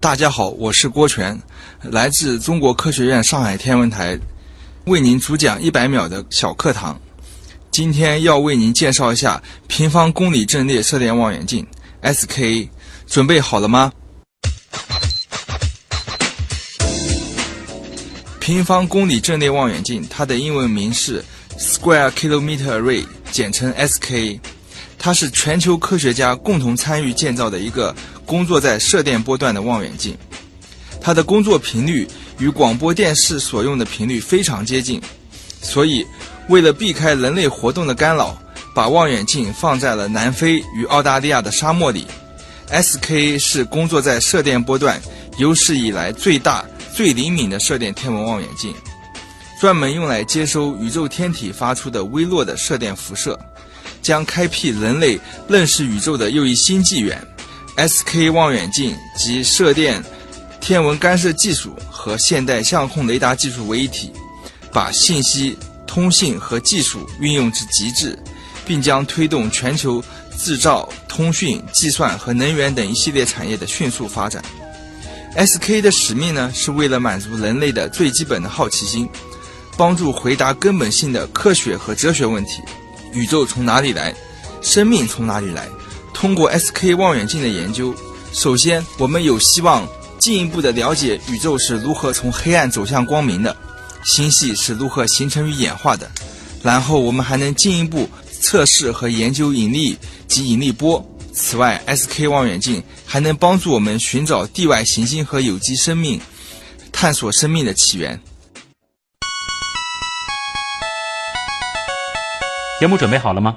大家好，我是郭全，来自中国科学院上海天文台，为您主讲一百秒的小课堂。今天要为您介绍一下平方公里阵列射电望远镜 （SKA），准备好了吗？平方公里阵列望远镜，它的英文名是 Square Kilometer Array，简称 SKA。它是全球科学家共同参与建造的一个工作在射电波段的望远镜。它的工作频率与广播电视所用的频率非常接近，所以为了避开人类活动的干扰，把望远镜放在了南非与澳大利亚的沙漠里。SK 是工作在射电波段有史以来最大。最灵敏的射电天文望远镜，专门用来接收宇宙天体发出的微弱的射电辐射，将开辟人类认识宇宙的又一新纪元。SK 望远镜集射电天文干涉技术和现代相控雷达技术为一体，把信息、通信和技术运用至极致，并将推动全球制造、通讯、计算和能源等一系列产业的迅速发展。SK 的使命呢，是为了满足人类的最基本的好奇心，帮助回答根本性的科学和哲学问题：宇宙从哪里来？生命从哪里来？通过 SK 望远镜的研究，首先我们有希望进一步的了解宇宙是如何从黑暗走向光明的，星系是如何形成与演化的，然后我们还能进一步测试和研究引力及引力波。此外，SK 望远镜还能帮助我们寻找地外行星和有机生命，探索生命的起源。节目准备好了吗？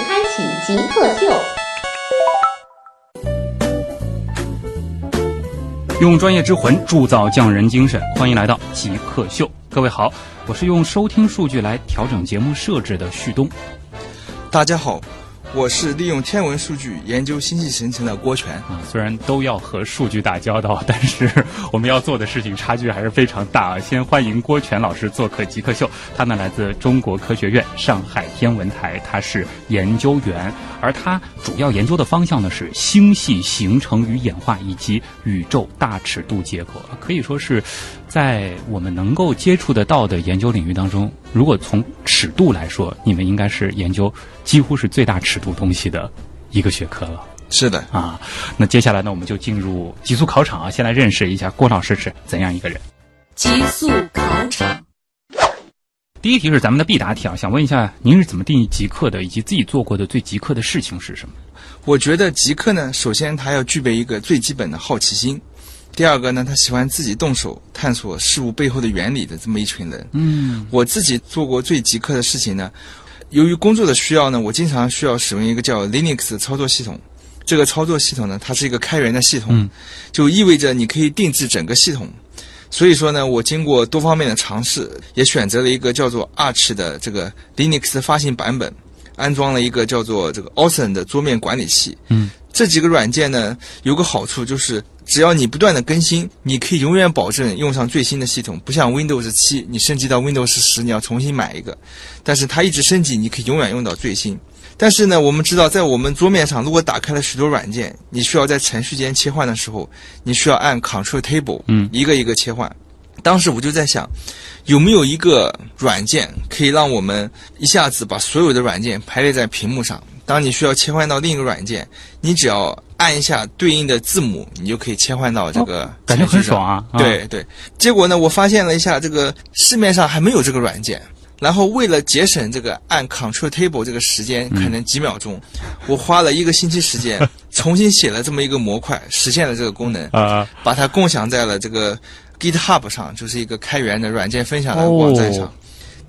极客秀，用专业之魂铸造匠人精神。欢迎来到极客秀，各位好，我是用收听数据来调整节目设置的旭东。大家好。我是利用天文数据研究星系形成的郭全啊，虽然都要和数据打交道，但是我们要做的事情差距还是非常大。先欢迎郭全老师做客极客秀，他呢来自中国科学院上海天文台，他是研究员，而他主要研究的方向呢是星系形成与演化以及宇宙大尺度结构，可以说是。在我们能够接触得到的研究领域当中，如果从尺度来说，你们应该是研究几乎是最大尺度东西的一个学科了。是的啊，那接下来呢，我们就进入极速考场啊，先来认识一下郭老师是怎样一个人。极速考场，第一题是咱们的必答题啊，想问一下，您是怎么定义极客的，以及自己做过的最极客的事情是什么？我觉得极客呢，首先他要具备一个最基本的好奇心。第二个呢，他喜欢自己动手探索事物背后的原理的这么一群人。嗯，我自己做过最极客的事情呢，由于工作的需要呢，我经常需要使用一个叫 Linux 的操作系统。这个操作系统呢，它是一个开源的系统，就意味着你可以定制整个系统。所以说呢，我经过多方面的尝试，也选择了一个叫做 Arch 的这个 Linux 发行版本，安装了一个叫做这个 Awesome 的桌面管理器。嗯，这几个软件呢，有个好处就是。只要你不断的更新，你可以永远保证用上最新的系统。不像 Windows 七，你升级到 Windows 十，你要重新买一个。但是它一直升级，你可以永远用到最新。但是呢，我们知道，在我们桌面上，如果打开了许多软件，你需要在程序间切换的时候，你需要按 Control Table，嗯，一个一个切换。当时我就在想，有没有一个软件可以让我们一下子把所有的软件排列在屏幕上？当你需要切换到另一个软件，你只要按一下对应的字母，你就可以切换到这个。感觉很爽啊！对对。结果呢，我发现了一下，这个市面上还没有这个软件。然后为了节省这个按 Control Table 这个时间，可能几秒钟，我花了一个星期时间，重新写了这么一个模块，实现了这个功能 啊，把它共享在了这个 GitHub 上，就是一个开源的软件分享的网站上。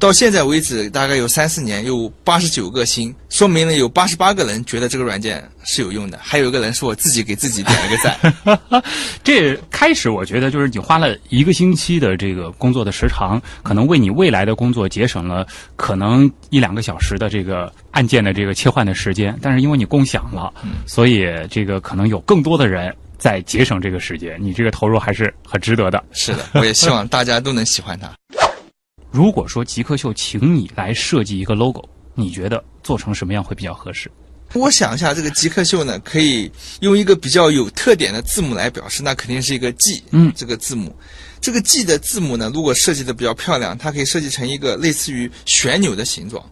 到现在为止，大概有三四年，有八十九个星，说明了有八十八个人觉得这个软件是有用的，还有一个人是我自己给自己点了个赞。这开始我觉得就是你花了一个星期的这个工作的时长，可能为你未来的工作节省了可能一两个小时的这个按键的这个切换的时间，但是因为你共享了，所以这个可能有更多的人在节省这个时间，你这个投入还是很值得的。是的，我也希望大家都能喜欢它。如果说极客秀请你来设计一个 logo，你觉得做成什么样会比较合适？我想一下，这个极客秀呢，可以用一个比较有特点的字母来表示，那肯定是一个 G，嗯这个字母。这个 G 的字母呢，如果设计的比较漂亮，它可以设计成一个类似于旋钮的形状。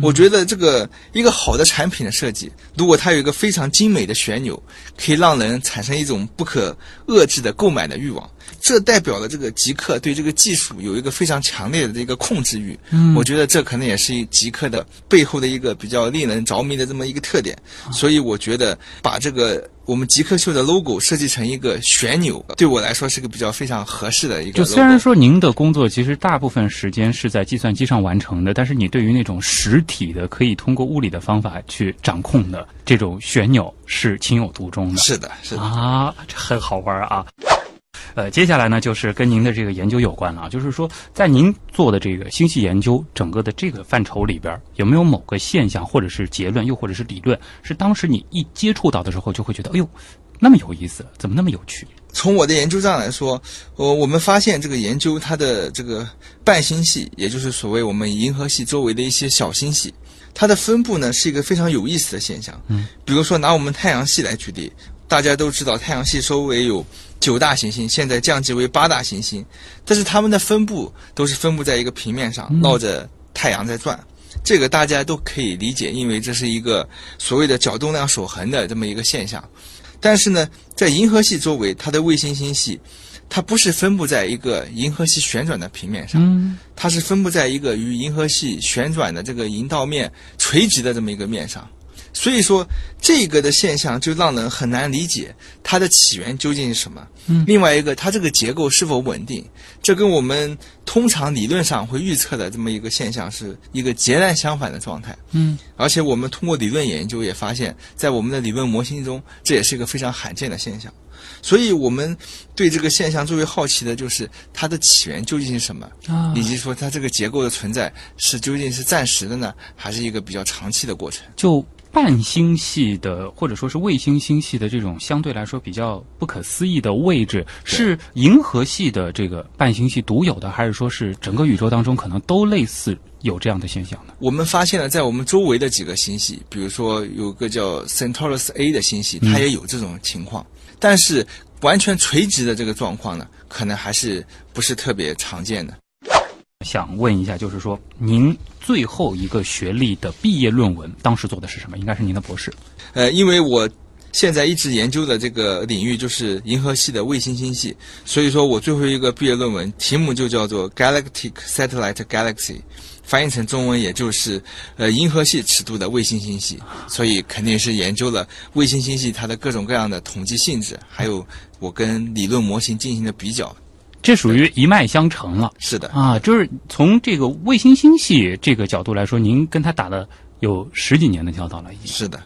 我觉得这个一个好的产品的设计，如果它有一个非常精美的旋钮，可以让人产生一种不可遏制的购买的欲望。这代表了这个极客对这个技术有一个非常强烈的这个控制欲。嗯我觉得这可能也是极客的背后的一个比较令人着迷的这么一个特点。所以我觉得把这个我们极客秀的 logo 设计成一个旋钮，对我来说是个比较非常合适的一个就。虽然说您的工作其实大部分时间是在计算机上完成的，但是你对于那种实体的可以通过物理的方法去掌控的这种旋钮是情有独钟的。是的，是的。啊，这很好玩啊。呃，接下来呢，就是跟您的这个研究有关了啊，就是说，在您做的这个星系研究整个的这个范畴里边，有没有某个现象，或者是结论，又或者是理论，是当时你一接触到的时候就会觉得，哎呦，那么有意思，怎么那么有趣？从我的研究上来说，呃，我们发现这个研究它的这个半星系，也就是所谓我们银河系周围的一些小星系，它的分布呢是一个非常有意思的现象。嗯，比如说拿我们太阳系来举例，大家都知道太阳系周围有九大行星，现在降级为八大行星，但是它们的分布都是分布在一个平面上，绕着太阳在转。这个大家都可以理解，因为这是一个所谓的角动量守恒的这么一个现象。但是呢，在银河系周围，它的卫星星系，它不是分布在一个银河系旋转的平面上，嗯它是分布在一个与银河系旋转的这个银道面垂直的这么一个面上。所以说，这个的现象就让人很难理解它的起源究竟是什么。嗯另外一个，它这个结构是否稳定，这跟我们通常理论上会预测的这么一个现象是一个截然相反的状态。嗯而且我们通过理论研究也发现，在我们的理论模型中，这也是一个非常罕见的现象。所以我们对这个现象最为好奇的就是它的起源究竟是什么，啊以及说它这个结构的存在是究竟是暂时的呢，还是一个比较长期的过程？就半星系的或者说是卫星星系的这种相对来说比较不可思议的位置，是银河系的这个半星系独有的，还是说是整个宇宙当中可能都类似有这样的现象呢？我们发现了，在我们周围的几个星系，比如说有个叫 Centaurus A 的星系，它也有这种情况，但是完全垂直的这个状况呢，可能还是不是特别常见的。想问一下，就是说您最后一个学历的毕业论文当时做的是什么？应该是您的博士。呃，因为我现在一直研究的这个领域就是银河系的卫星星系，所以说我最后一个毕业论文题目就叫做 Galactic Satellite Galaxy，翻译成中文也就是呃银河系尺度的卫星星系，所以肯定是研究了卫星星系它的各种各样的统计性质，还有我跟理论模型进行的比较。这属于一脉相承了是的，啊！就是从这个卫星星系这个角度来说，您跟他打了有十几年的交道了，已经。是的。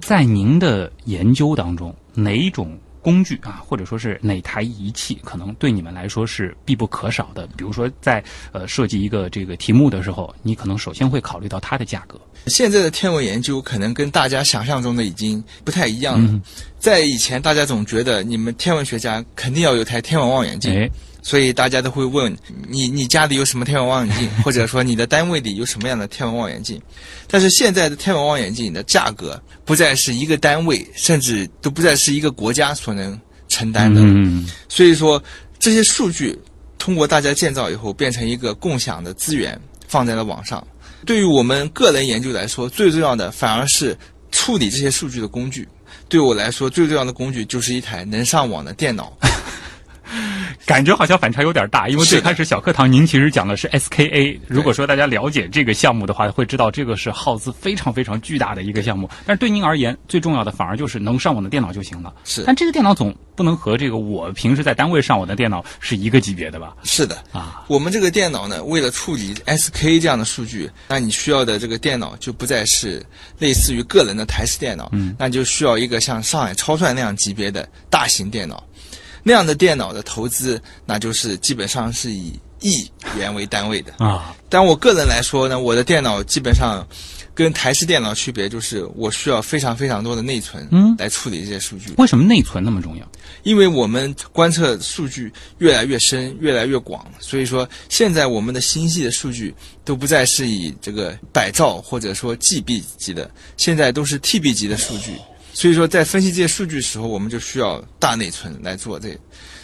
在您的研究当中，哪种工具啊，或者说是哪台仪器，可能对你们来说是必不可少的？比如说在呃设计一个这个题目的时候，你可能首先会考虑到它的价格。现在的天文研究可能跟大家想象中的已经不太一样了。在以前，大家总觉得你们天文学家肯定要有台天文望远镜，哎，所以大家都会问你：你家里有什么天文望远镜，或者说你的单位里有什么样的天文望远镜？但是现在的天文望远镜的价格不再是一个单位，甚至都不再是一个国家所能承担的。嗯，所以说，这些数据通过大家建造以后，变成一个共享的资源，放在了网上。对于我们个人研究来说，最重要的反而是处理这些数据的工具。对我来说，最重要的工具就是一台能上网的电脑。感觉好像反差有点大，因为最开始小课堂您其实讲的是 SKA，如果说大家了解这个项目的话，会知道这个是耗资非常非常巨大的一个项目。但是对您而言，最重要的反而就是能上网的电脑就行了。是但这个电脑总不能和这个我平时在单位上网的电脑是一个级别的吧？是的，啊，我们这个电脑呢，为了处理 SKA 这样的数据，那你需要的这个电脑就不再是类似于个人的台式电脑，嗯那就需要一个像上海超算那样级别的大型电脑。那样的电脑的投资，那就是基本上是以亿元为单位的。啊，但我个人来说呢，我的电脑基本上跟台式电脑区别就是，我需要非常非常多的内存，嗯来处理这些数据。为什么内存那么重要？因为我们观测数据越来越深、越来越广，所以说现在我们的星系的数据都不再是以这个百兆或者说 GB 级的，现在都是 TB 级的数据。所以说，在分析这些数据的时候，我们就需要大内存来做这。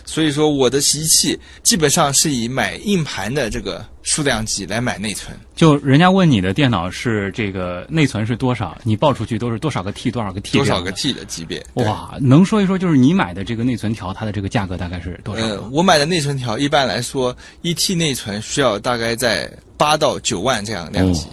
所以说，我的仪器基本上是以买硬盘的这个数量级来买内存。就人家问你的电脑是这个内存是多少，你报出去都是多少个 T 多少个 T 多少个 T 的级别？哇，能说一说就是你买的这个内存条，它的这个价格大概是多少呃？，我买的内存条一般来说，一 T 内存需要大概在八到九万这样量级。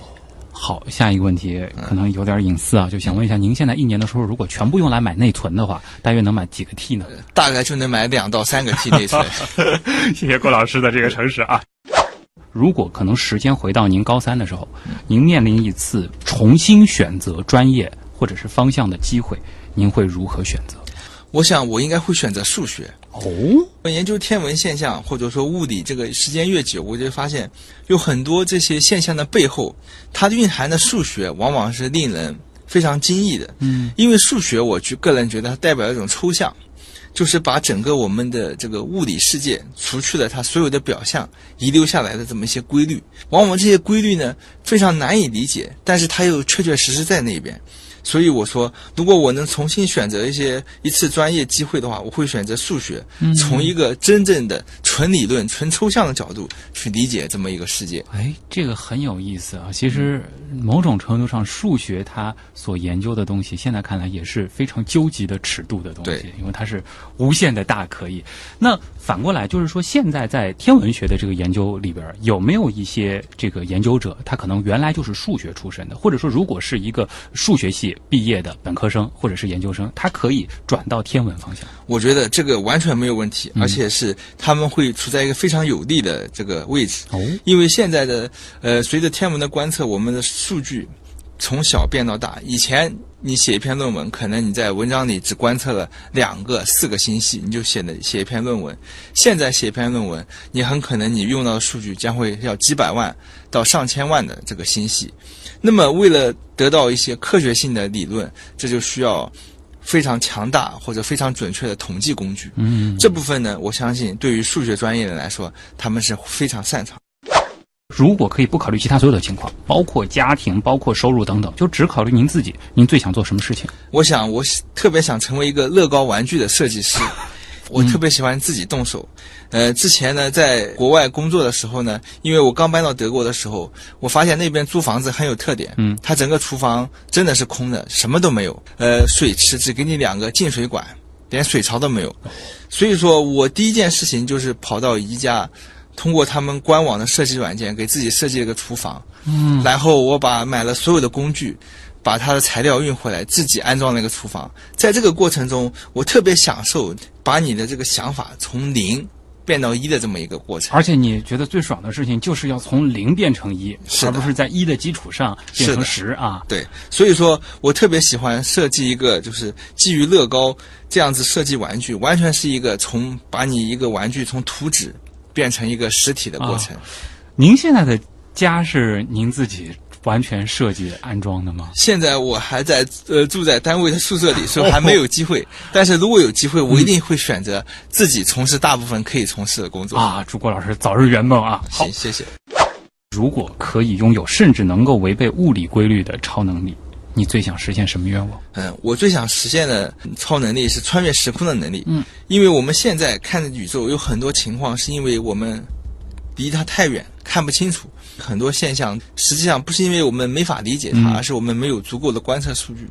好，下一个问题可能有点隐私啊，就想问一下，您现在一年的收入如果全部用来买内存的话，大约能买几个 T 呢？大概就能买两到三个 T 内存。谢谢郭老师的这个诚实啊。如果可能，时间回到您高三的时候，您面临一次重新选择专业或者是方向的机会，您会如何选择？我想我应该会选择数学。哦，我研究天文现象或者说物理，这个时间越久，我就发现有很多这些现象的背后，它蕴含的数学往往是令人非常惊异的。嗯，因为数学，我去个人觉得它代表一种抽象，就是把整个我们的这个物理世界，除去了它所有的表象，遗留下来的这么一些规律。往往这些规律呢，非常难以理解，但是它又确确实实在那边。所以我说，如果我能重新选择一些一次专业机会的话，我会选择数学，从一个真正的纯理论、纯抽象的角度去理解这么一个世界。哎，这个很有意思啊。其实某种程度上，数学它所研究的东西，现在看来也是非常究极的尺度的东西，因为它是无限的大可以。那反过来就是说，现在在天文学的这个研究里边，有没有一些这个研究者，他可能原来就是数学出身的，或者说，如果是一个数学系毕业的本科生或者是研究生，他可以转到天文方向？我觉得这个完全没有问题，而且是他们会处在一个非常有利的这个位置。哦，因为现在的呃，随着天文的观测，我们的数据从小变到大。以前你写一篇论文，可能你在文章里只观测了两个、四个星系，你就写的写一篇论文。现在写一篇论文，你很可能你用到的数据将会要几百万到上千万的这个星系。那么，为了得到一些科学性的理论，这就需要非常强大或者非常准确的统计工具。嗯，这部分呢，我相信对于数学专业的来说，他们是非常擅长。如果可以不考虑其他所有的情况，包括家庭、包括收入等等，就只考虑您自己，您最想做什么事情？我想，我特别想成为一个乐高玩具的设计师。我特别喜欢自己动手。呃，之前呢，在国外工作的时候呢，因为我刚搬到德国的时候，我发现那边租房子很有特点。嗯，它整个厨房真的是空的，什么都没有。呃，水池只给你两个进水管，连水槽都没有。所以说我第一件事情就是跑到宜家，通过他们官网的设计软件给自己设计了个厨房。嗯，然后我把买了所有的工具，把它的材料运回来，自己安装了一个厨房。在这个过程中，我特别享受把你的这个想法从零变到一的这么一个过程。而且你觉得最爽的事情就是要从零变成一，而不是在一的基础上变成十啊。对，所以说我特别喜欢设计一个就是基于乐高这样子设计玩具，完全是一个从把你一个玩具从图纸变成一个实体的过程。您现在的家是您自己完全设计安装的吗？现在我还在呃住在单位的宿舍里，所以还没有机会。但是如果有机会，我一定会选择自己从事大部分可以从事的工作。啊，祝郭老师早日圆梦啊！好行，，谢谢。如果可以拥有甚至能够违背物理规律的超能力，你最想实现什么愿望？嗯，我最想实现的超能力是穿越时空的能力。嗯，因为我们现在看的宇宙有很多情况是因为我们离它太远，看不清楚。很多现象实际上不是因为我们没法理解它，嗯而是我们没有足够的观测数据。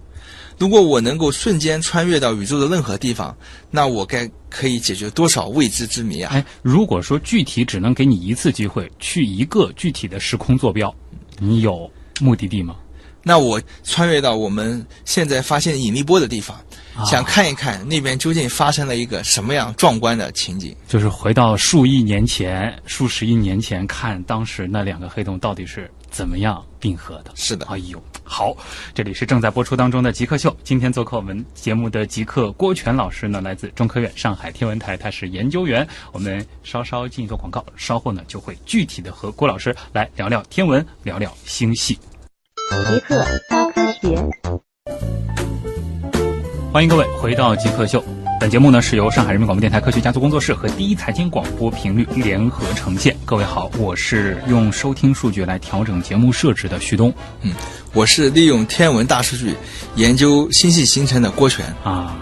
如果我能够瞬间穿越到宇宙的任何地方，那我该可以解决多少未知之谜啊！哎，如果说具体只能给你一次机会去一个具体的时空坐标，你有目的地吗？那我穿越到我们现在发现引力波的地方，啊想看一看那边究竟发生了一个什么样壮观的情景。就是回到数亿年前、数十亿年前，看当时那两个黑洞到底是怎么样并合的。是的哎呦，好，这里是正在播出当中的极客秀。今天做客我们节目的极客郭全老师呢，来自中科院上海天文台，他是研究员。我们稍稍进一段广告，稍后呢就会具体的和郭老师来聊聊天文，聊聊星系。极客高科学。欢迎各位回到极客秀。本节目呢是由上海人民广播电台科学家族工作室和第一财经广播频率联合呈现。各位好，我是用收听数据来调整节目设置的旭东嗯我是利用天文大数据研究星系形成的郭全。啊。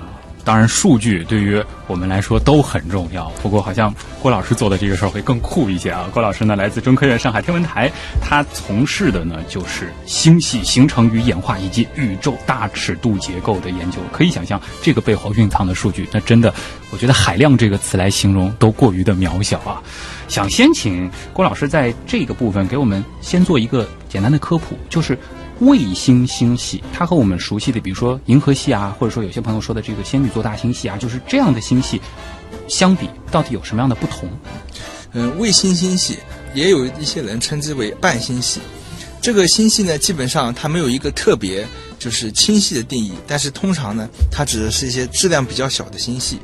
当然，数据对于我们来说都很重要。不过，好像郭老师做的这个事儿会更酷一些啊。郭老师呢，来自中科院上海天文台，他从事的呢就是星系形成与演化以及宇宙大尺度结构的研究。可以想象，这个背后蕴藏的数据，那真的，我觉得“海量”这个词来形容都过于的渺小啊。想先请郭老师在这个部分给我们先做一个简单的科普，就是卫星星系，它和我们熟悉的，比如说银河系啊，或者说有些朋友说的这个仙女座大星系啊，就是这样的星系相比，到底有什么样的不同？嗯，卫星星系也有一些人称之为半星系。这个星系呢，基本上它没有一个特别就是清晰的定义，但是通常呢，它指的是一些质量比较小的星系。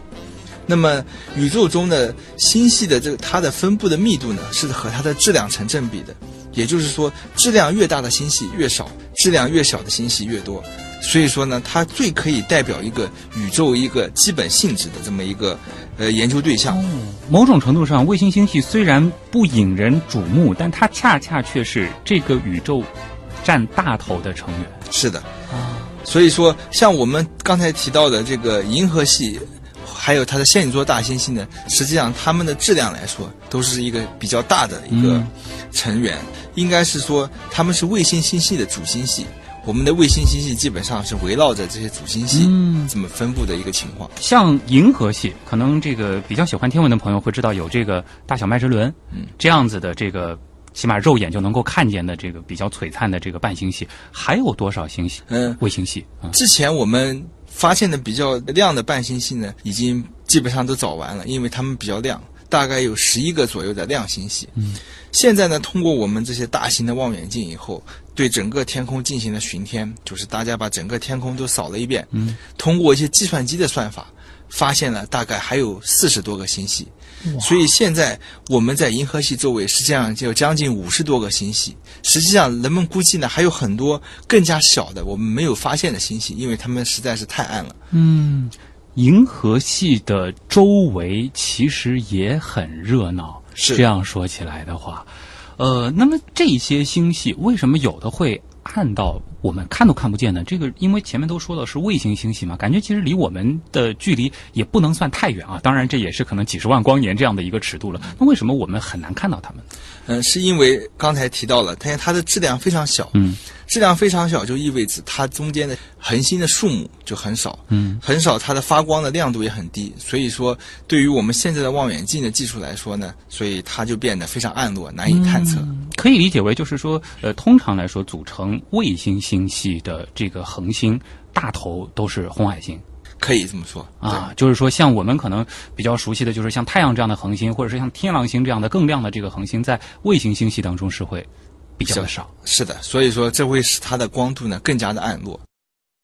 那么宇宙中的星系的这个它的分布的密度呢，是和它的质量成正比的。也就是说，质量越大的星系越少，质量越小的星系越多。所以说呢，它最可以代表一个宇宙一个基本性质的这么一个呃研究对象。某种程度上，卫星星系虽然不引人瞩目，但它恰恰却是这个宇宙占大头的成员。是的，啊所以说像我们刚才提到的这个银河系，还有它的仙女座大星系呢，实际上它们的质量来说，都是一个比较大的一个嗯成员。应该是说它们是卫星星系的主星系。我们的卫星星系基本上是围绕着这些主星系嗯这么分布的一个情况。像银河系，可能这个比较喜欢天文的朋友会知道有这个大小麦哲伦，嗯，这样子的这个起码肉眼就能够看见的这个比较璀璨的这个半星系，还有多少星系？嗯，卫星系啊、之前我们发现的比较亮的半星系呢，已经基本上都找完了，因为它们比较亮，大概有十一个左右的亮星系。嗯，现在呢，通过我们这些大型的望远镜以后，对整个天空进行了巡天，就是大家把整个天空都扫了一遍。嗯，通过一些计算机的算法，发现了大概还有四十多个星系。所以现在我们在银河系周围实际上就有将近五十多个星系。实际上，人们估计呢还有很多更加小的我们没有发现的星系，因为它们实在是太暗了。嗯，银河系的周围其实也很热闹。是这样说起来的话，呃，那么这些星系为什么有的会暗到我们看都看不见的？这个因为前面都说了是卫星星系嘛，感觉其实离我们的距离也不能算太远啊。当然，这也是可能几十万光年这样的一个尺度了。那为什么我们很难看到它们？嗯，是因为刚才提到了，它它的质量非常小，嗯，质量非常小就意味着它中间的恒星的数目就很少，嗯，很少，它的发光的亮度也很低，所以说对于我们现在的望远镜的技术来说呢，所以它就变得非常暗落，难以探测。可以理解为就是说，呃，通常来说，组成卫星星系的这个恒星大头都是红矮星。可以这么说啊，就是说，像我们可能比较熟悉的就是像太阳这样的恒星，或者是像天狼星这样的更亮的这个恒星，在卫星星系当中是会比较的少。是的，所以说这会使它的光度呢更加的暗落。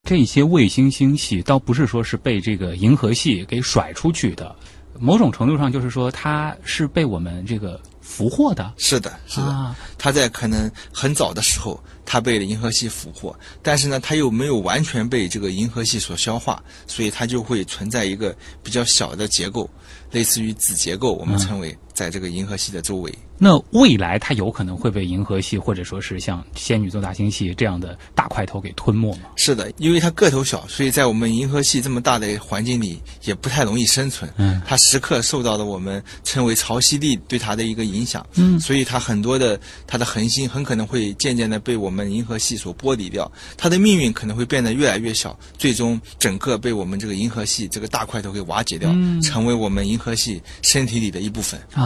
这些卫星星系倒不是说是被这个银河系给甩出去的，某种程度上就是说它是被我们这个俘获的。是的，是的，啊，它在可能很早的时候，它被银河系俘获，但是呢，它又没有完全被这个银河系所消化，所以它就会存在一个比较小的结构，类似于子结构，我们称为在这个银河系的周围。那未来它有可能会被银河系或者说是像仙女座大星系这样的大块头给吞没吗？是的，因为它个头小，所以在我们银河系这么大的环境里，也不太容易生存。嗯，它时刻受到了我们称为潮汐力对它的一个影响。嗯所以它很多的它的恒星很可能会渐渐的被我们们银河系所剥离掉，它的命运可能会变得越来越小，最终整个被我们这个银河系这个大块头给瓦解掉，嗯成为我们银河系身体里的一部分。啊。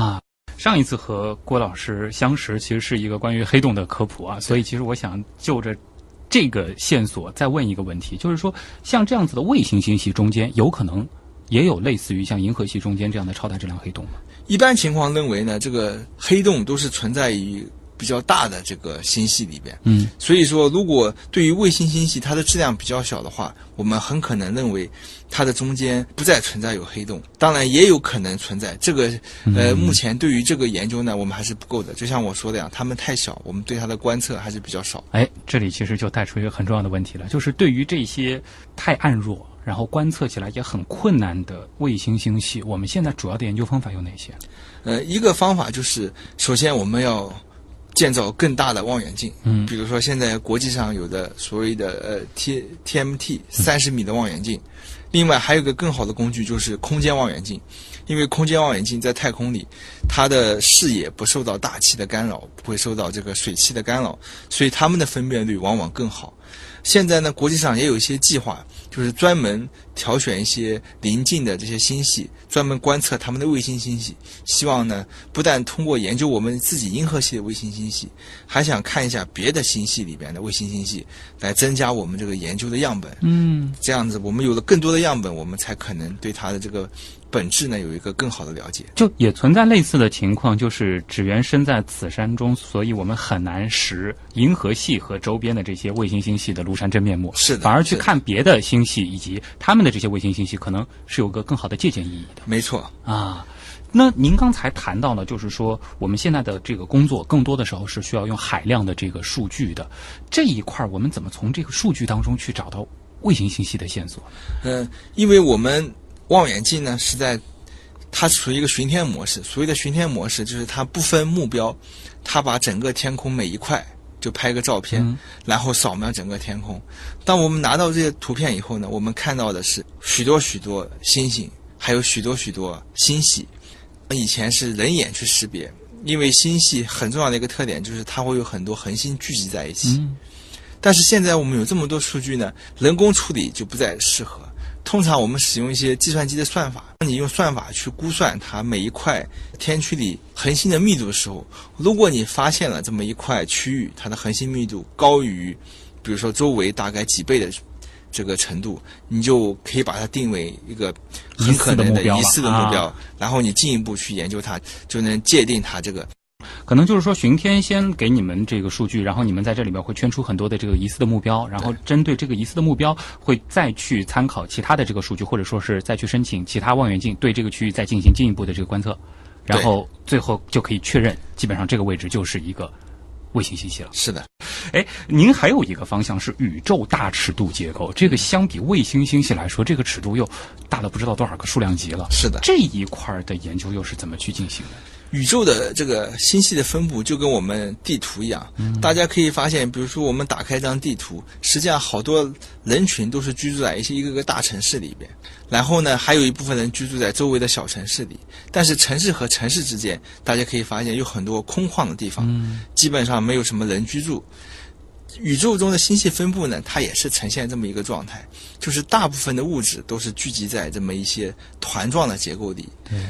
上一次和郭老师相识，其实是一个关于黑洞的科普啊，所以其实我想就着这个线索再问一个问题，就是说，像这样子的卫星星系中间，有可能也有类似于像银河系中间这样的超大质量黑洞吗？一般情况认为呢，这个黑洞都是存在于比较大的这个星系里边。嗯，所以说，如果对于卫星星系它的质量比较小的话，我们很可能认为它的中间不再存在有黑洞。当然，也有可能存在。这个呃，目前对于这个研究呢，我们还是不够的。就像我说的呀，它们太小，我们对它的观测还是比较少。哎，这里其实就带出一个很重要的问题了，就是对于这些太暗弱，然后观测起来也很困难的卫星星系，我们现在主要的研究方法有哪些？呃，一个方法就是，首先我们要建造更大的望远镜，嗯。比如说现在国际上有的所谓的呃 T TMT 三十米的望远镜，另外还有一个更好的工具就是空间望远镜，因为空间望远镜在太空里，它的视野不受到大气的干扰，不会受到这个水汽的干扰，所以它们的分辨率往往更好。现在呢，国际上也有一些计划，就是专门挑选一些邻近的这些星系，专门观测它们的卫星星系。希望呢，不但通过研究我们自己银河系的卫星星系，还想看一下别的星系里边的卫星星系，来增加我们这个研究的样本。嗯，这样子，我们有了更多的样本，我们才可能对它的这个本质呢有一个更好的了解。就也存在类似的情况，就是只缘身在此山中，所以我们很难识银河系和周边的这些卫星星系的庐山真面目。是的反而去看别的星系以及他们的这些卫星星系，可能是有个更好的借鉴意义的。没错，啊。那您刚才谈到了，就是说我们现在的这个工作，更多的时候是需要用海量的这个数据的这一块儿，我们怎么从这个数据当中去找到卫星信息的线索？嗯、因为我们望远镜呢是在它属于一个巡天模式。所谓的巡天模式，就是它不分目标，它把整个天空每一块就拍个照片，然后扫描整个天空。当我们拿到这些图片以后呢，我们看到的是许多许多星星，还有许多许多星系。以前是人眼去识别，因为星系很重要的一个特点就是它会有很多恒星聚集在一起。但是现在我们有这么多数据呢，人工处理就不再适合。通常我们使用一些计算机的算法，当你用算法去估算它每一块天区里恒星的密度的时候，如果你发现了这么一块区域，它的恒星密度高于，比如说周围大概几倍的这个程度，你就可以把它定为一个很可能的疑疑似的目标然后你进一步去研究它，就能界定它这个可能就是说，巡天先给你们这个数据，然后你们在这里面会圈出很多的这个疑似的目标，然后针对这个疑似的目标，会再去参考其他的这个数据，或者说是再去申请其他望远镜对这个区域再进行进一步的这个观测，然后最后就可以确认，基本上这个位置就是一个卫星信息了。是的。哎，您还有一个方向是宇宙大尺度结构，这个相比卫星星系来说，这个尺度又大了不知道多少个数量级了。是的这一块儿的研究又是怎么去进行的？宇宙的这个星系的分布就跟我们地图一样，大家可以发现，比如说我们打开一张地图，实际上好多人群都是居住在一些一个个大城市里边，然后呢，还有一部分人居住在周围的小城市里。但是城市和城市之间，大家可以发现有很多空旷的地方，基本上没有什么人居住。宇宙中的星系分布呢，它也是呈现这么一个状态，就是大部分的物质都是聚集在这么一些团状的结构里。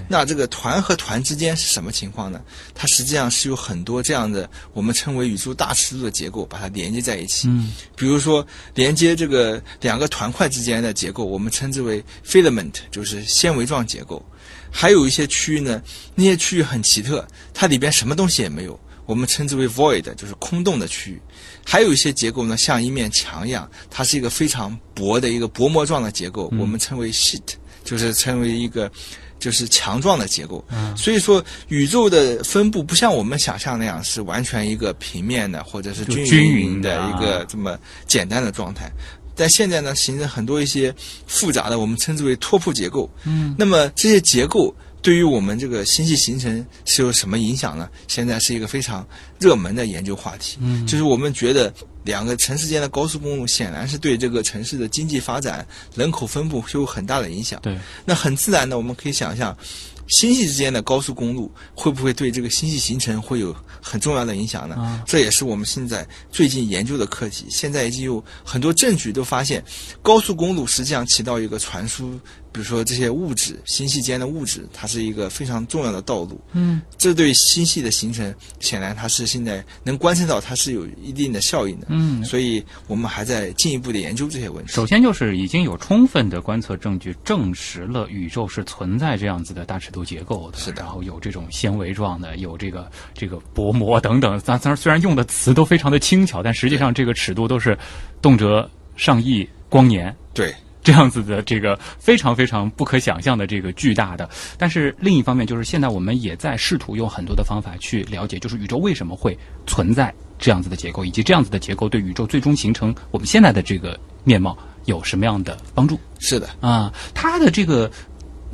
那这个团和团之间是什么情况呢？它实际上是有很多这样的我们称为宇宙大尺度的结构，把它连接在一起。嗯，比如说连接这个两个团块之间的结构，我们称之为 filament，就是纤维状结构。还有一些区域呢，那些区域很奇特，它里边什么东西也没有，我们称之为 void，就是空洞的区域。还有一些结构呢，像一面墙一样，它是一个非常薄的一个薄膜状的结构，我们称为 sheet，就是称为一个就是强壮的结构。所以说，宇宙的分布不像我们想象那样是完全一个平面的或者是均匀的一个这么简单的状态。但现在呢，形成很多一些复杂的，我们称之为拓扑结构。嗯，那么这些结构对于我们这个星系形成是有什么影响呢？现在是一个非常热门的研究话题。嗯，就是我们觉得两个城市间的高速公路显然是对这个城市的经济发展、人口分布是有很大的影响。对，那很自然的，我们可以想象，星系之间的高速公路会不会对这个星系形成会有很重要的影响呢？啊这也是我们现在最近研究的课题。现在已经有很多证据都发现，高速公路实际上起到一个传输，比如说这些物质，星系间的物质，它是一个非常重要的道路。嗯，这对星系的形成，显然它是现在能观测到，它是有一定的效应的。嗯所以我们还在进一步的研究这些问题。首先就是已经有充分的观测证据证实了宇宙是存在这样子的大尺度结构的，是的然后有这种纤维状的，有这个这个薄膜等等。咱咱虽然用的词都非常的轻巧，但实际上这个尺度都是动辄上亿光年。对，这样子的这个非常非常不可想象的这个巨大的，但是另一方面就是现在我们也在试图用很多的方法去了解，就是宇宙为什么会存在这样子的结构，以及这样子的结构对宇宙最终形成我们现在的这个面貌有什么样的帮助是的。啊？它的这个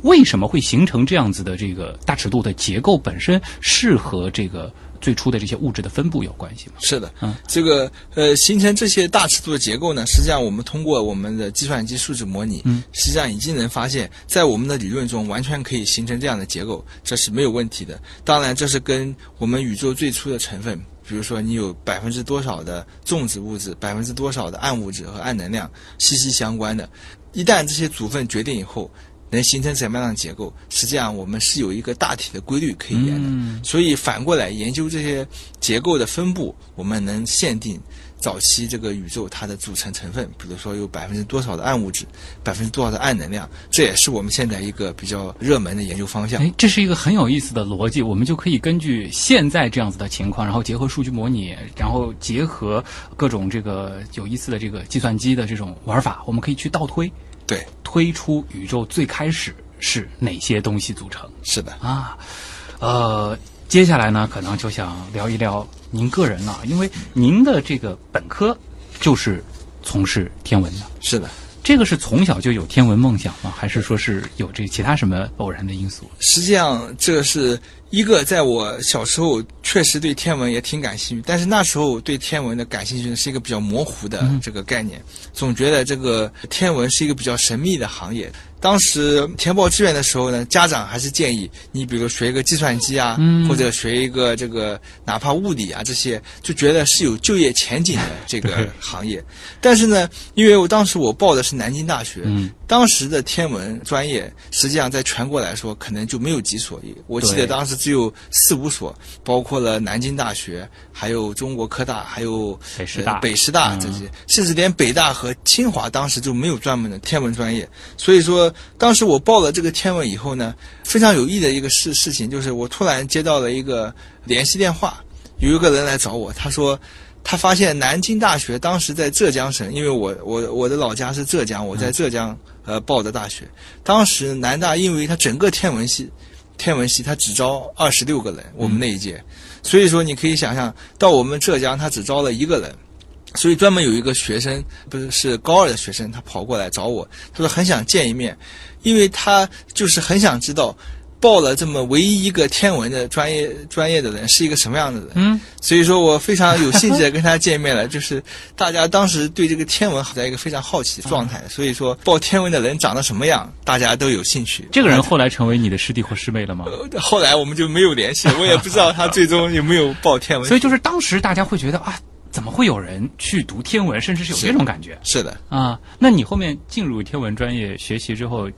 为什么会形成这样子的这个大尺度的结构本身适合这个最初的这些物质的分布有关系吗？是的，嗯，这个呃，形成这些大尺度的结构呢，实际上我们通过我们的计算机数值模拟，嗯，实际上已经能发现，在我们的理论中完全可以形成这样的结构，这是没有问题的。当然，这是跟我们宇宙最初的成分，比如说你有百分之多少的重质物质，百分之多少的暗物质和暗能量息息相关的。一旦这些组分决定以后，能形成什么样的结构，实际上我们是有一个大体的规律可以研的。嗯所以反过来研究这些结构的分布，我们能限定早期这个宇宙它的组成成分，比如说有百分之多少的暗物质，百分之多少的暗能量，这也是我们现在一个比较热门的研究方向。哎，这是一个很有意思的逻辑，我们就可以根据现在这样子的情况，然后结合数据模拟，然后结合各种这个有意思的这个计算机的这种玩法，我们可以去倒推，对，推出宇宙最开始是哪些东西组成是的，啊？呃，接下来呢，可能就想聊一聊您个人了，因为您的这个本科就是从事天文的。是的。这个是从小就有天文梦想吗？还是说是有这其他什么偶然的因素？实际上，这个是一个在我小时候确实对天文也挺感兴趣，但是那时候对天文的感兴趣呢是一个比较模糊的这个概念，总觉得这个天文是一个比较神秘的行业。当时填报志愿的时候呢，家长还是建议你，比如学一个计算机啊，嗯或者学一个这个哪怕物理啊这些，就觉得是有就业前景的这个 行业。但是呢，因为我当时我报的是南京大学，嗯当时的天文专业实际上在全国来说可能就没有几所，我记得当时只有四五所，包括了南京大学，还有中国科大，还有北师大呃北师大嗯这些，甚至连北大和清华当时就没有专门的天文专业。所以说，当时我报了这个天文以后呢，非常有意的一个事事情就是我突然接到了一个联系电话，有一个人来找我，他说。他发现南京大学当时在浙江省，因为我我我的老家是浙江，我在浙江呃报的大学。当时南大因为它整个天文系，天文系它只招二十六个人，我们那一届，所以说你可以想象到我们浙江它只招了一个人，所以专门有一个学生，不是是高二的学生，他跑过来找我，他说很想见一面，因为他就是很想知道。报了这么唯一一个天文的专业专业的人是一个什么样的人？嗯，所以说我非常有兴趣的跟他见面了。就是大家当时对这个天文好在一个非常好奇的状态，所以说报天文的人长得什么样，大家都有兴趣。这个人后来成为你的师弟或师妹了吗？呃后来我们就没有联系，我也不知道他最终有没有报天文。所以就是当时大家会觉得啊，怎么会有人去读天文，甚至是有这种感觉是的，啊？那你后面进入天文专业学习之后，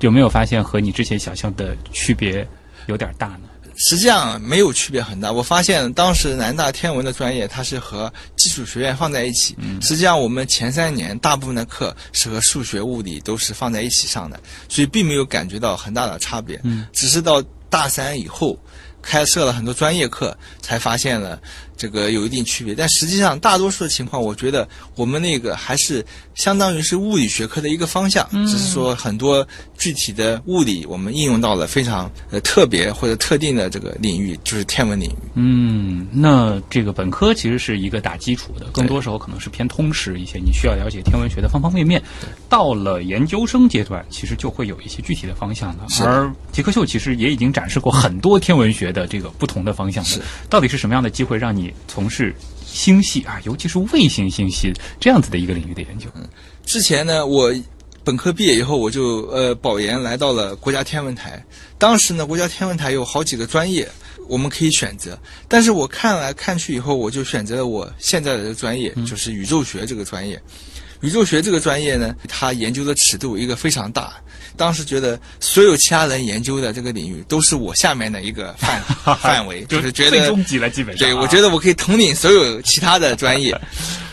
有没有发现和你之前想象的区别有点大呢？实际上没有区别很大。我发现当时南大天文的专业，它是和技术学院放在一起。实际上我们前三年大部分的课是和数学、物理都是放在一起上的，所以并没有感觉到很大的差别。嗯，只是到大三以后，开设了很多专业课，才发现了这个有一定区别。但实际上大多数的情况，我觉得我们那个还是相当于是物理学科的一个方向，只是说很多具体的物理我们应用到了非常呃特别或者特定的这个领域，就是天文领域。嗯，那这个本科其实是一个打基础的，更多时候可能是偏通识一些，你需要了解天文学的方方面面。到了研究生阶段，其实就会有一些具体的方向了。而杰克秀其实也已经展示过很多天文学的这个不同的方向了是。到底是什么样的机会让你从事星系啊，尤其是卫星星系这样子的一个领域的研究？之前呢，我本科毕业以后，我就呃保研来到了国家天文台。当时呢，国家天文台有好几个专业我们可以选择，但是我看来看去以后，我就选择了我现在的专业，就是宇宙学这个专业。宇宙学这个专业呢，它研究的尺度一个非常大。当时觉得所有其他人研究的这个领域都是我下面的一个范 范围，就是觉得最终极了，基本上。对，我觉得我可以统领所有其他的专业。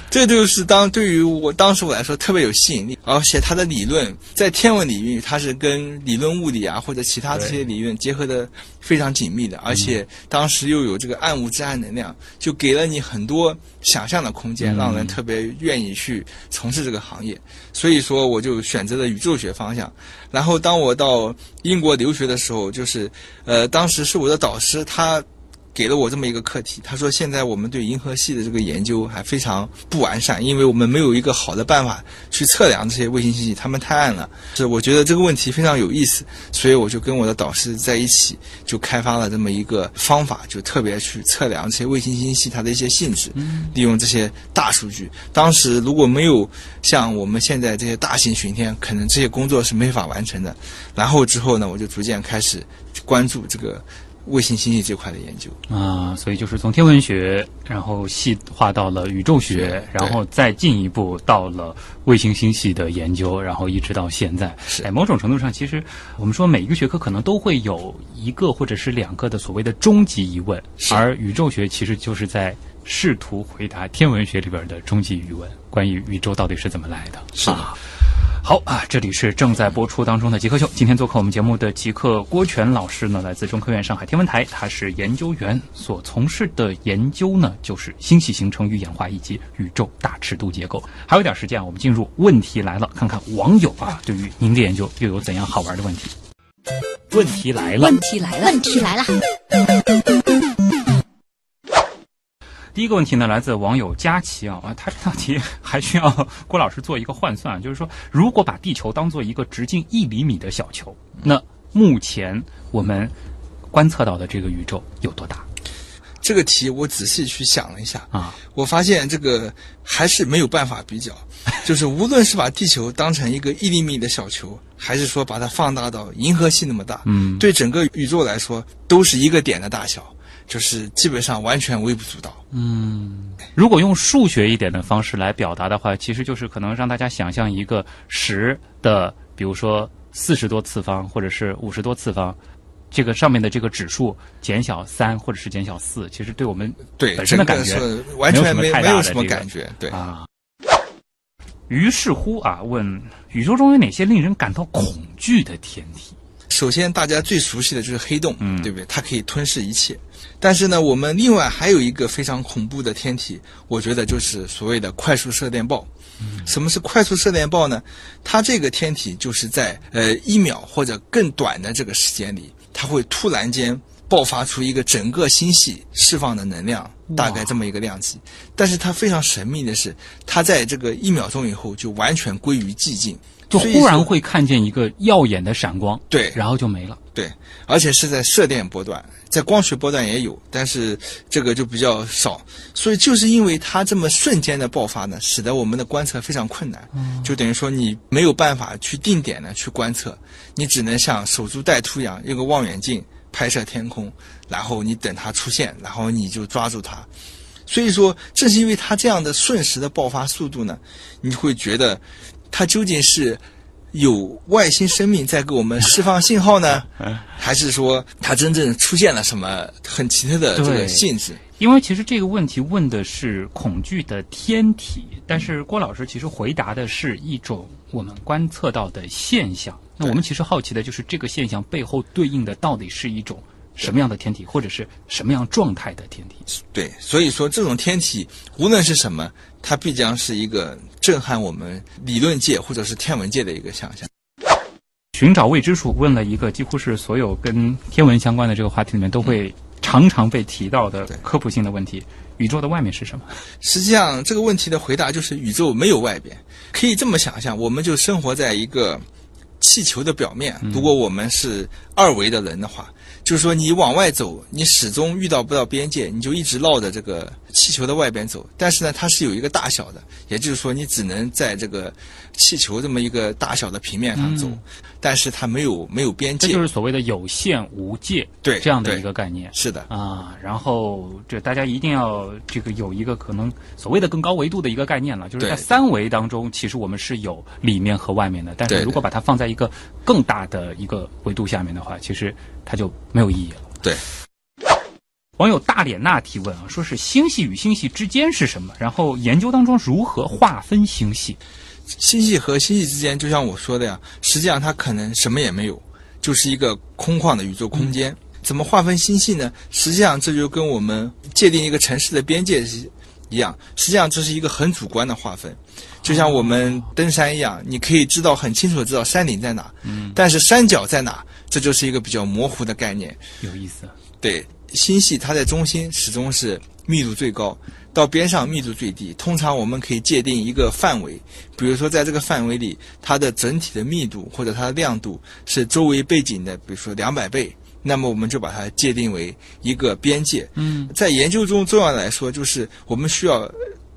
这就是当对于我当时我来说特别有吸引力，而且它的理论在天文领域，它是跟理论物理啊或者其他这些理论结合的非常紧密的，而且当时又有这个暗物质、暗能量，就给了你很多想象的空间，让人特别愿意去从事这个行业。所以说，我就选择了宇宙学方向。然后，当我到英国留学的时候，就是呃，当时是我的导师他。给了我这么一个课题，他说现在我们对银河系的这个研究还非常不完善，因为我们没有一个好的办法去测量这些卫星信息，它们太暗了。是我觉得这个问题非常有意思，所以我就跟我的导师在一起，就开发了这么一个方法，就特别去测量这些卫星信息它的一些性质，利用这些大数据。当时如果没有像我们现在这些大型巡天，可能这些工作是没法完成的。然后之后呢，我就逐渐开始关注这个。卫星星系这块的研究啊，所以就是从天文学，然后细化到了宇宙学，然后再进一步到了卫星星系的研究，然后一直到现在。哎，某种程度上，其实我们说每一个学科可能都会有一个或者是两个的所谓的终极疑问，而宇宙学其实就是在试图回答天文学里边的终极疑问：关于宇宙到底是怎么来的？是。好啊，这里是正在播出当中的极客秀。今天做客我们节目的极客郭全老师呢，来自中科院上海天文台，他是研究员，所从事的研究呢就是星系形成与演化以及宇宙大尺度结构。还有点时间啊，我们进入问题来了，看看网友啊对于您的研究又有怎样好玩的问题。问题来了，问题来了，问题来了。第一个问题呢，来自网友佳琪啊，他这道题还需要郭老师做一个换算，就是说，如果把地球当做一个直径一厘米的小球，那目前我们观测到的这个宇宙有多大？这个题我仔细去想了一下啊，我发现这个还是没有办法比较，就是无论是把地球当成一个一厘米的小球，还是说把它放大到银河系那么大，嗯，对整个宇宙来说都是一个点的大小。就是基本上完全微不足道。嗯，如果用数学一点的方式来表达的话，其实就是可能让大家想象一个十的，比如说四十多次方或者是五十多次方，这个上面的这个指数减小三或者是减小四，其实对我们对本身的感觉完全没没有什么感觉。对啊。于是乎啊，问宇宙中有哪些令人感到恐惧的天体？首先，大家最熟悉的就是黑洞，嗯对不对？它可以吞噬一切。但是呢，我们另外还有一个非常恐怖的天体，我觉得就是所谓的快速射电暴。什么是快速射电暴呢？它这个天体就是在呃一秒或者更短的这个时间里，它会突然间爆发出一个整个星系释放的能量，大概这么一个量级。但是它非常神秘的是，它在这个一秒钟以后就完全归于寂静。就忽然会看见一个耀眼的闪光，对，然后就没了。对，而且是在射电波段，在光学波段也有，但是这个就比较少。所以就是因为它这么瞬间的爆发呢，使得我们的观测非常困难。嗯，就等于说你没有办法去定点的去观测，你只能像守株待兔一样，用个望远镜拍摄天空，然后你等它出现，然后你就抓住它。所以说，正是因为它这样的瞬时的爆发速度呢，你会觉得。它究竟是有外星生命在给我们释放信号呢，还是说它真正出现了什么很奇特的这个性质？因为其实这个问题问的是恐惧的天体，但是郭老师其实回答的是一种我们观测到的现象。那我们其实好奇的就是这个现象背后对应的到底是一种。什么样的天体，或者是什么样状态的天体？对，所以说这种天体无论是什么，它必将是一个震撼我们理论界或者是天文界的一个想象。寻找未知数问了一个几乎是所有跟天文相关的这个话题里面都会常常被提到的科普性的问题：宇宙的外面是什么？实际上，这个问题的回答就是宇宙没有外边。可以这么想象，我们就生活在一个气球的表面。如果我们是二维的人的话。就是说，你往外走，你始终遇到不到边界，你就一直绕着这个气球的外边走，但是呢，它是有一个大小的，也就是说，你只能在这个气球这么一个大小的平面上走，嗯但是它没有没有边界，这就是所谓的有限无界对这样的一个概念。是的，啊，然后这大家一定要这个有一个可能所谓的更高维度的一个概念了，就是在三维当中，其实我们是有里面和外面的，但是如果把它放在一个更大的一个维度下面的话，其实它就没有意义了。对。网友大脸娜提问啊，说是星系与星系之间是什么？然后研究当中如何划分星系？星系和星系之间，就像我说的呀，实际上它可能什么也没有，就是一个空旷的宇宙空间。怎么划分星系呢？实际上这就跟我们界定一个城市的边界是一样，实际上这是一个很主观的划分，就像我们登山一样，你可以知道很清楚的知道山顶在哪，嗯，但是山脚在哪，这就是一个比较模糊的概念。有意思。对，星系它在中心始终是密度最高，到边上密度最低。通常我们可以界定一个范围，比如说在这个范围里，它的整体的密度或者它的亮度是周围背景的，比如说两百倍，那么我们就把它界定为一个边界。嗯，在研究中，重要来说就是我们需要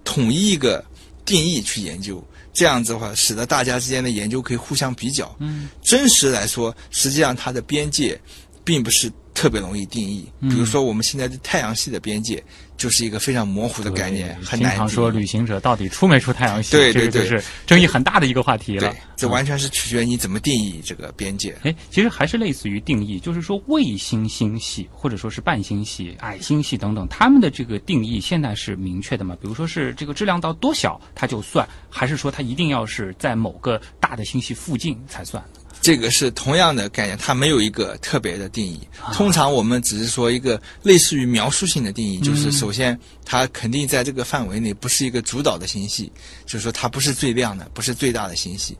统一一个定义去研究。这样子的话，使得大家之间的研究可以互相比较。嗯，真实来说，实际上它的边界并不是特别容易定义。嗯比如说，我们现在的太阳系的边界就是一个非常模糊的概念，很难经常说旅行者到底出没出太阳系？对对对这个就是争议很大的一个话题了。，这完全是取决于你怎么定义这个边界。哎，其实还是类似于定义，就是说卫星星系或者说是半星系、矮星系等等，他们的这个定义现在是明确的吗？比如说是这个质量到多小它就算，还是说它一定要是在某个大的星系附近才算？这个是同样的概念，它没有一个特别的定义。啊通常我们只是说一个类似于描述性的定义，嗯就是首先它肯定在这个范围内不是一个主导的星系，就是说它不是最亮的，不是最大的星系。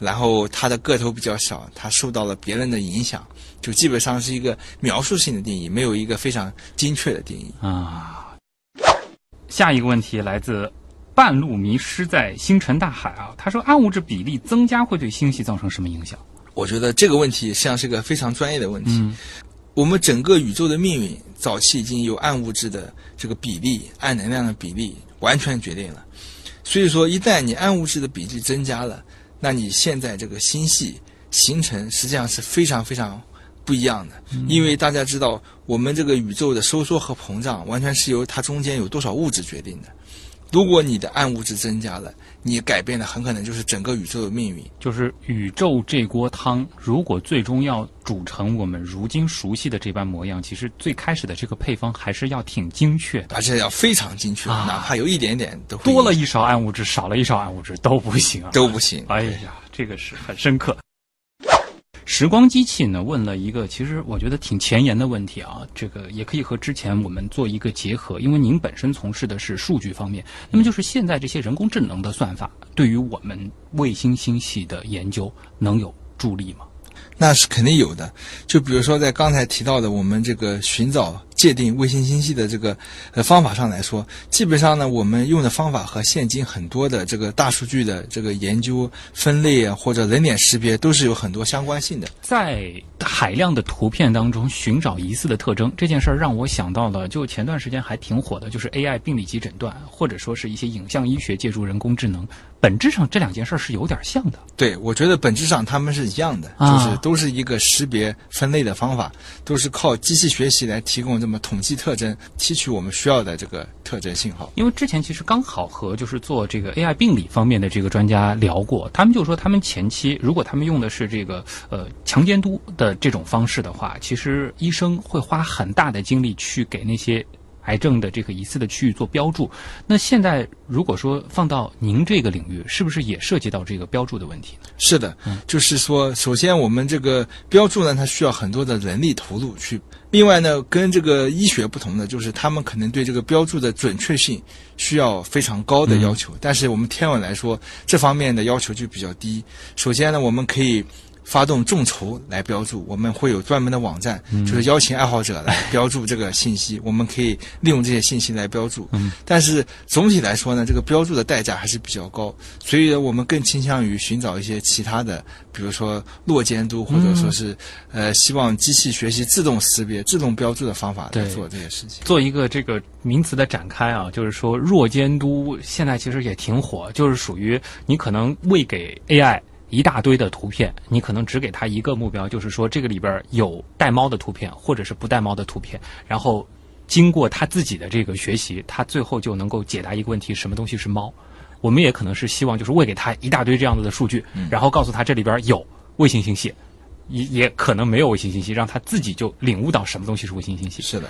然后它的个头比较小，它受到了别人的影响，就基本上是一个描述性的定义，没有一个非常精确的定义。啊。下一个问题来自半路迷失在星辰大海啊，他说暗物质比例增加会对星系造成什么影响？我觉得这个问题实际上是个非常专业的问题。嗯我们整个宇宙的命运，早期已经由暗物质的这个比例、暗能量的比例完全决定了。所以说，一旦你暗物质的比例增加了，那你现在这个星系形成实际上是非常非常不一样的。因为大家知道，我们这个宇宙的收缩和膨胀完全是由它中间有多少物质决定的。如果你的暗物质增加了，你改变的很可能就是整个宇宙的命运。就是宇宙这锅汤，如果最终要煮成我们如今熟悉的这般模样，其实最开始的这个配方还是要挺精确的。而且要非常精确，啊哪怕有一点点都多了一勺暗物质，少了一勺暗物质都不行啊！都不行。哎呀，这个是很深刻。时光机器呢问了一个其实我觉得挺前沿的问题啊，这个也可以和之前我们做一个结合，因为您本身从事的是数据方面，那么就是现在这些人工智能的算法对于我们卫星星系的研究能有助力吗？那是肯定有的。就比如说在刚才提到的，我们这个寻找、界定卫星星系的这个呃方法上来说，基本上呢，我们用的方法和现今很多的这个大数据的这个研究、分类啊，或者人脸识别，都是有很多相关性的。在海量的图片当中寻找疑似的特征这件事儿，让我想到了，就前段时间还挺火的，就是 AI 病理级诊断，或者说是一些影像医学借助人工智能。本质上这两件事儿是有点像的。对，我觉得本质上它们是一样的，啊就是都是一个识别分类的方法，都是靠机器学习来提供这那么统计特征，提取我们需要的这个特征信号。因为之前其实刚好和就是做这个 AI 病理方面的这个专家聊过，他们就说他们前期如果他们用的是这个呃强监督的这种方式的话，其实医生会花很大的精力去给那些癌症的这个疑似的区域做标注。那现在如果说放到您这个领域，是不是也涉及到这个标注的问题呢？是的，就是说，首先我们这个标注呢，它需要很多的人力投入去。另外呢，跟这个医学不同的就是，他们可能对这个标注的准确性需要非常高的要求。但是我们天文来说，这方面的要求就比较低。首先呢，我们可以发动众筹来标注，我们会有专门的网站，就是邀请爱好者来标注这个信息，我们可以利用这些信息来标注。嗯但是总体来说呢，这个标注的代价还是比较高，所以呢我们更倾向于寻找一些其他的，比如说弱监督，或者说是、呃希望机器学习自动识别、自动标注的方法来做这些事情。做一个这个名词的展开啊，就是说弱监督现在其实也挺火，就是属于你可能喂给 AI 一大堆的图片，你可能只给他一个目标，就是说这个里边有带猫的图片，或者是不带猫的图片，然后经过他自己的这个学习，他最后就能够解答一个问题：什么东西是猫？我们也可能是希望就是喂给他一大堆这样子的数据，然后告诉他这里边有卫星信息。也也可能没有卫星信息，让他自己就领悟到什么东西是卫星信息。是的。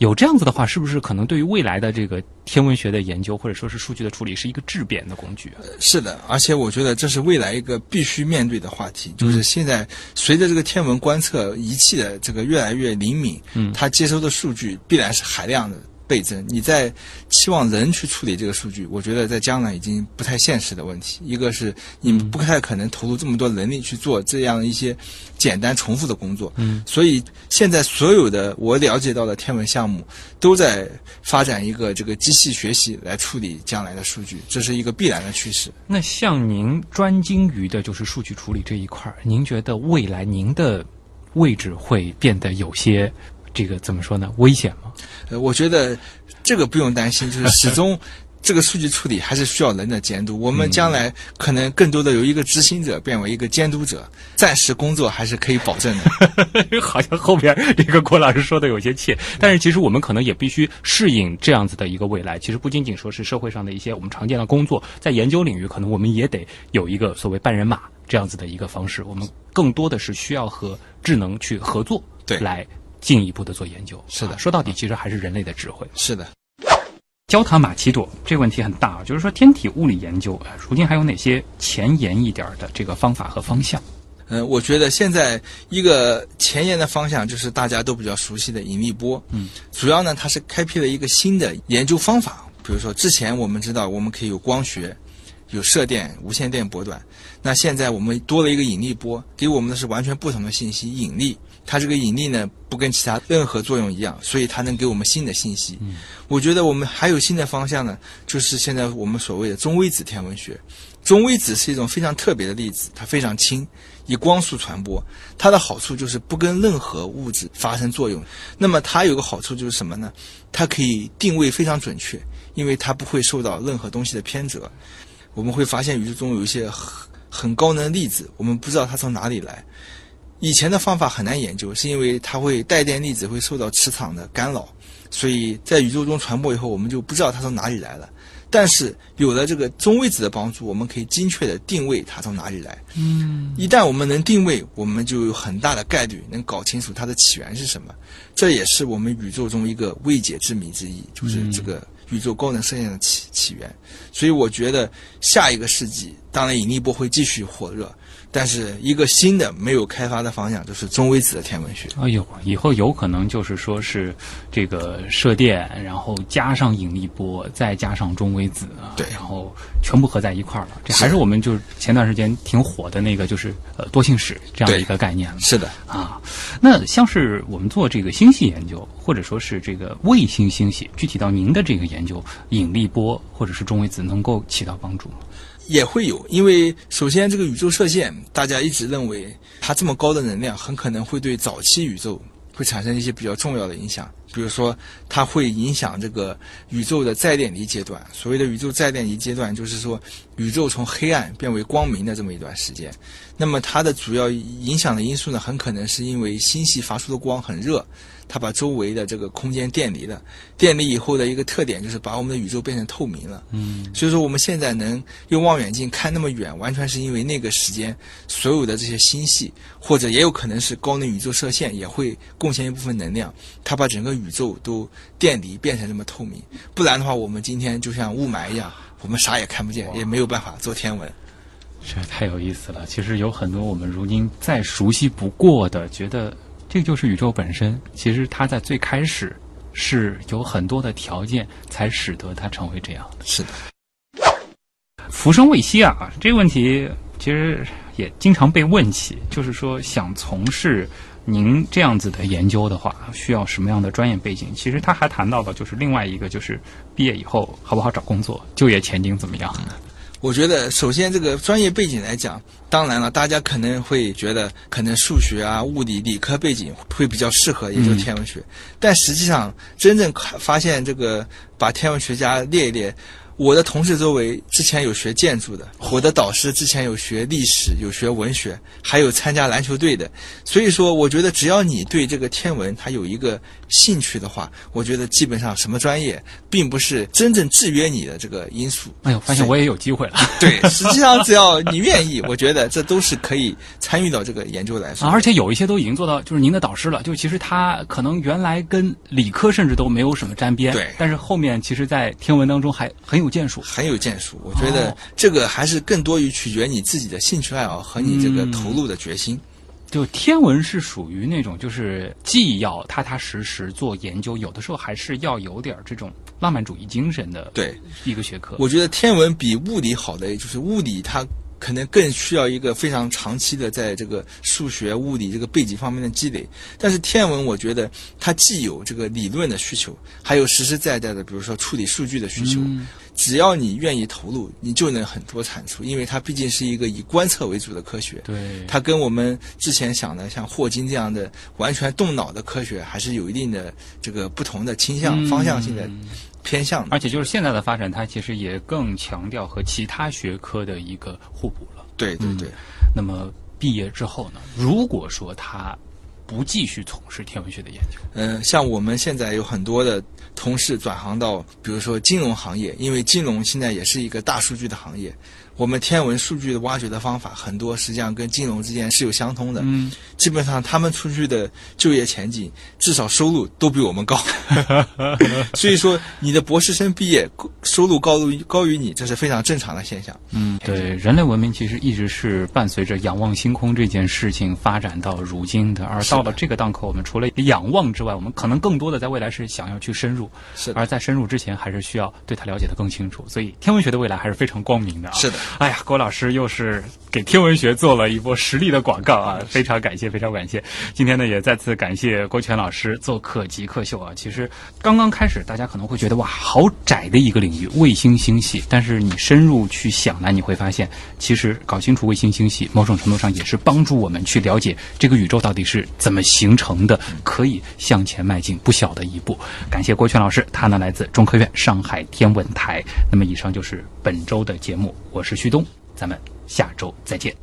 有这样子的话，是不是可能对于未来的这个天文学的研究或者说是数据的处理是一个质变的工具啊？是的，而且我觉得这是未来一个必须面对的话题，就是现在随着这个天文观测仪器的这个越来越灵敏，嗯它接收的数据必然是海量的倍增。你在期望人去处理这个数据，我觉得在将来已经不太现实的问题。一个是你们不太可能投入这么多人力去做这样一些简单重复的工作，嗯，所以现在所有的我了解到的天文项目都在发展一个这个机器学习来处理将来的数据，这是一个必然的趋势。那像您专精于的就是数据处理这一块儿，您觉得未来您的位置会变得有些这个怎么说呢？危险吗？呃，我觉得这个不用担心，就是始终 这个数据处理还是需要人的监督。我们将来可能更多的由一个执行者变为一个监督者，暂时工作还是可以保证的。好像后边这个郭老师说的有些切，但是其实我们可能也必须适应这样子的一个未来。其实不仅仅说是社会上的一些我们常见的工作，在研究领域，可能我们也得有一个所谓半人马这样子的一个方式。我们更多的是需要和智能去合作，对来进一步的做研究。是的啊说到底，其实还是人类的智慧。是的。焦塔马奇朵这个问题很大啊，就是说天体物理研究，啊如今还有哪些前沿一点儿的这个方法和方向？嗯，我觉得现在一个前沿的方向就是大家都比较熟悉的引力波。嗯，主要呢，它是开辟了一个新的研究方法。比如说，之前我们知道我们可以有光学、有射电、无线电波段，那现在我们多了一个引力波，给我们的是完全不同的信息——引力。它这个引力呢，不跟其他任何作用一样，所以它能给我们新的信息。嗯我觉得我们还有新的方向呢，就是现在我们所谓的中微子天文学。中微子是一种非常特别的粒子，它非常轻，以光速传播。它的好处就是不跟任何物质发生作用。那么它有个好处就是什么呢？它可以定位非常准确，因为它不会受到任何东西的偏折。我们会发现宇宙中有一些很很高能的粒子，我们不知道它从哪里来。以前的方法很难研究，是因为它会带电粒子会受到磁场的干扰，所以在宇宙中传播以后，我们就不知道它从哪里来了。但是有了这个中微子的帮助，我们可以精确的定位它从哪里来。嗯，一旦我们能定位，我们就有很大的概率能搞清楚它的起源是什么。这也是我们宇宙中一个未解之谜之一，就是这个宇宙高能射线的起起源。所以我觉得下一个世纪，当然引力波会继续火热，但是一个新的没有开发的方向就是中微子的天文学。哎呦，以后有可能就是说是这个射电，然后加上引力波，再加上中微子啊，对然后全部合在一块儿了。这还是我们就是前段时间挺火的那个，就是呃多性史这样的一个概念了。是的，啊，那像是我们做这个星系研究，或者说是这个卫星星系，具体到您的这个研究，引力波或者是中微子能够起到帮助吗？也会有，因为首先这个宇宙射线，大家一直认为它这么高的能量，很可能会对早期宇宙会产生一些比较重要的影响。比如说，它会影响这个宇宙的再电离阶段。所谓的宇宙再电离阶段，就是说宇宙从黑暗变为光明的这么一段时间。那么它的主要影响的因素呢，很可能是因为星系发出的光很热，它把周围的这个空间电离了。电离以后的一个特点就是把我们的宇宙变成透明了。嗯，所以说我们现在能用望远镜看那么远，完全是因为那个时间所有的这些星系，或者也有可能是高能宇宙射线也会贡献一部分能量，它把整个宇宙都电离变成这么透明。不然的话，我们今天就像雾霾一样，我们啥也看不见，也没有办法做天文。这太有意思了。其实有很多我们如今再熟悉不过的，觉得这就是宇宙本身。其实它在最开始是有很多的条件，才使得它成为这样的。是的，浮生未息啊，这个问题其实也经常被问起，就是说想从事您这样子的研究的话，需要什么样的专业背景？其实他还谈到了，就是另外一个，就是毕业以后好不好找工作，就业前景怎么样？我觉得，首先这个专业背景来讲，当然了，大家可能会觉得，可能数学啊、物理、理科背景会比较适合研究天文学，但实际上，真正发现这个把天文学家列一列。我的同事周围之前有学建筑的，我的导师之前有学历史、有学文学，还有参加篮球队的。所以说，我觉得只要你对这个天文它有一个兴趣的话，我觉得基本上什么专业并不是真正制约你的这个因素。哎呦，发现我也有机会了。对，实际上只要你愿意，我觉得这都是可以参与到这个研究来说。而且有一些都已经做到，就是您的导师了。就其实他可能原来跟理科甚至都没有什么沾边，对。但是后面其实，在天文当中还很有。建树很有建树，我觉得这个还是更多于取决你自己的兴趣爱好和你这个投入的决心。就天文是属于那种，就是既要踏踏实实做研究，有的时候还是要有点这种浪漫主义精神的。对，一个学科。我觉得天文比物理好的就是物理它。可能更需要一个非常长期的在这个数学、物理这个背景方面的积累。但是天文，我觉得它既有这个理论的需求，还有实实在在的，比如说处理数据的需求。只要你愿意投入，你就能很多产出，因为它毕竟是一个以观测为主的科学。对，它跟我们之前想的像霍金这样的完全动脑的科学，还是有一定的这个不同的倾向、方向性的。偏向，而且就是现在的发展，它其实也更强调和其他学科的一个互补了。对对对。那么毕业之后呢？如果说他不继续从事天文学的研究，嗯，像我们现在有很多的同事转行到，比如说金融行业，因为金融现在也是一个大数据的行业。我们天文数据的挖掘的方法很多，实际上跟金融之间是有相通的。嗯，基本上他们出去的就业前景，至少收入都比我们高。所以说，你的博士生毕业收入高于高于你，这是非常正常的现象。嗯，对，人类文明其实一直是伴随着仰望星空这件事情发展到如今的。而到了这个档口，我们除了仰望之外，我们可能更多的在未来是想要去深入。是，而在深入之前，还是需要对它了解的更清楚。所以，天文学的未来还是非常光明的。是的。哎呀，郭老师又是给天文学做了一波实力的广告啊！非常感谢，非常感谢。今天呢，也再次感谢郭全老师做客极客秀啊。其实刚刚开始，大家可能会觉得哇，好窄的一个领域，卫星星系。但是你深入去想呢，你会发现，其实搞清楚卫星星系，某种程度上也是帮助我们去了解这个宇宙到底是怎么形成的，可以向前迈进不小的一步。感谢郭全老师，他呢来自中科院上海天文台。那么以上就是本周的节目，我是旭东。咱们下周再见。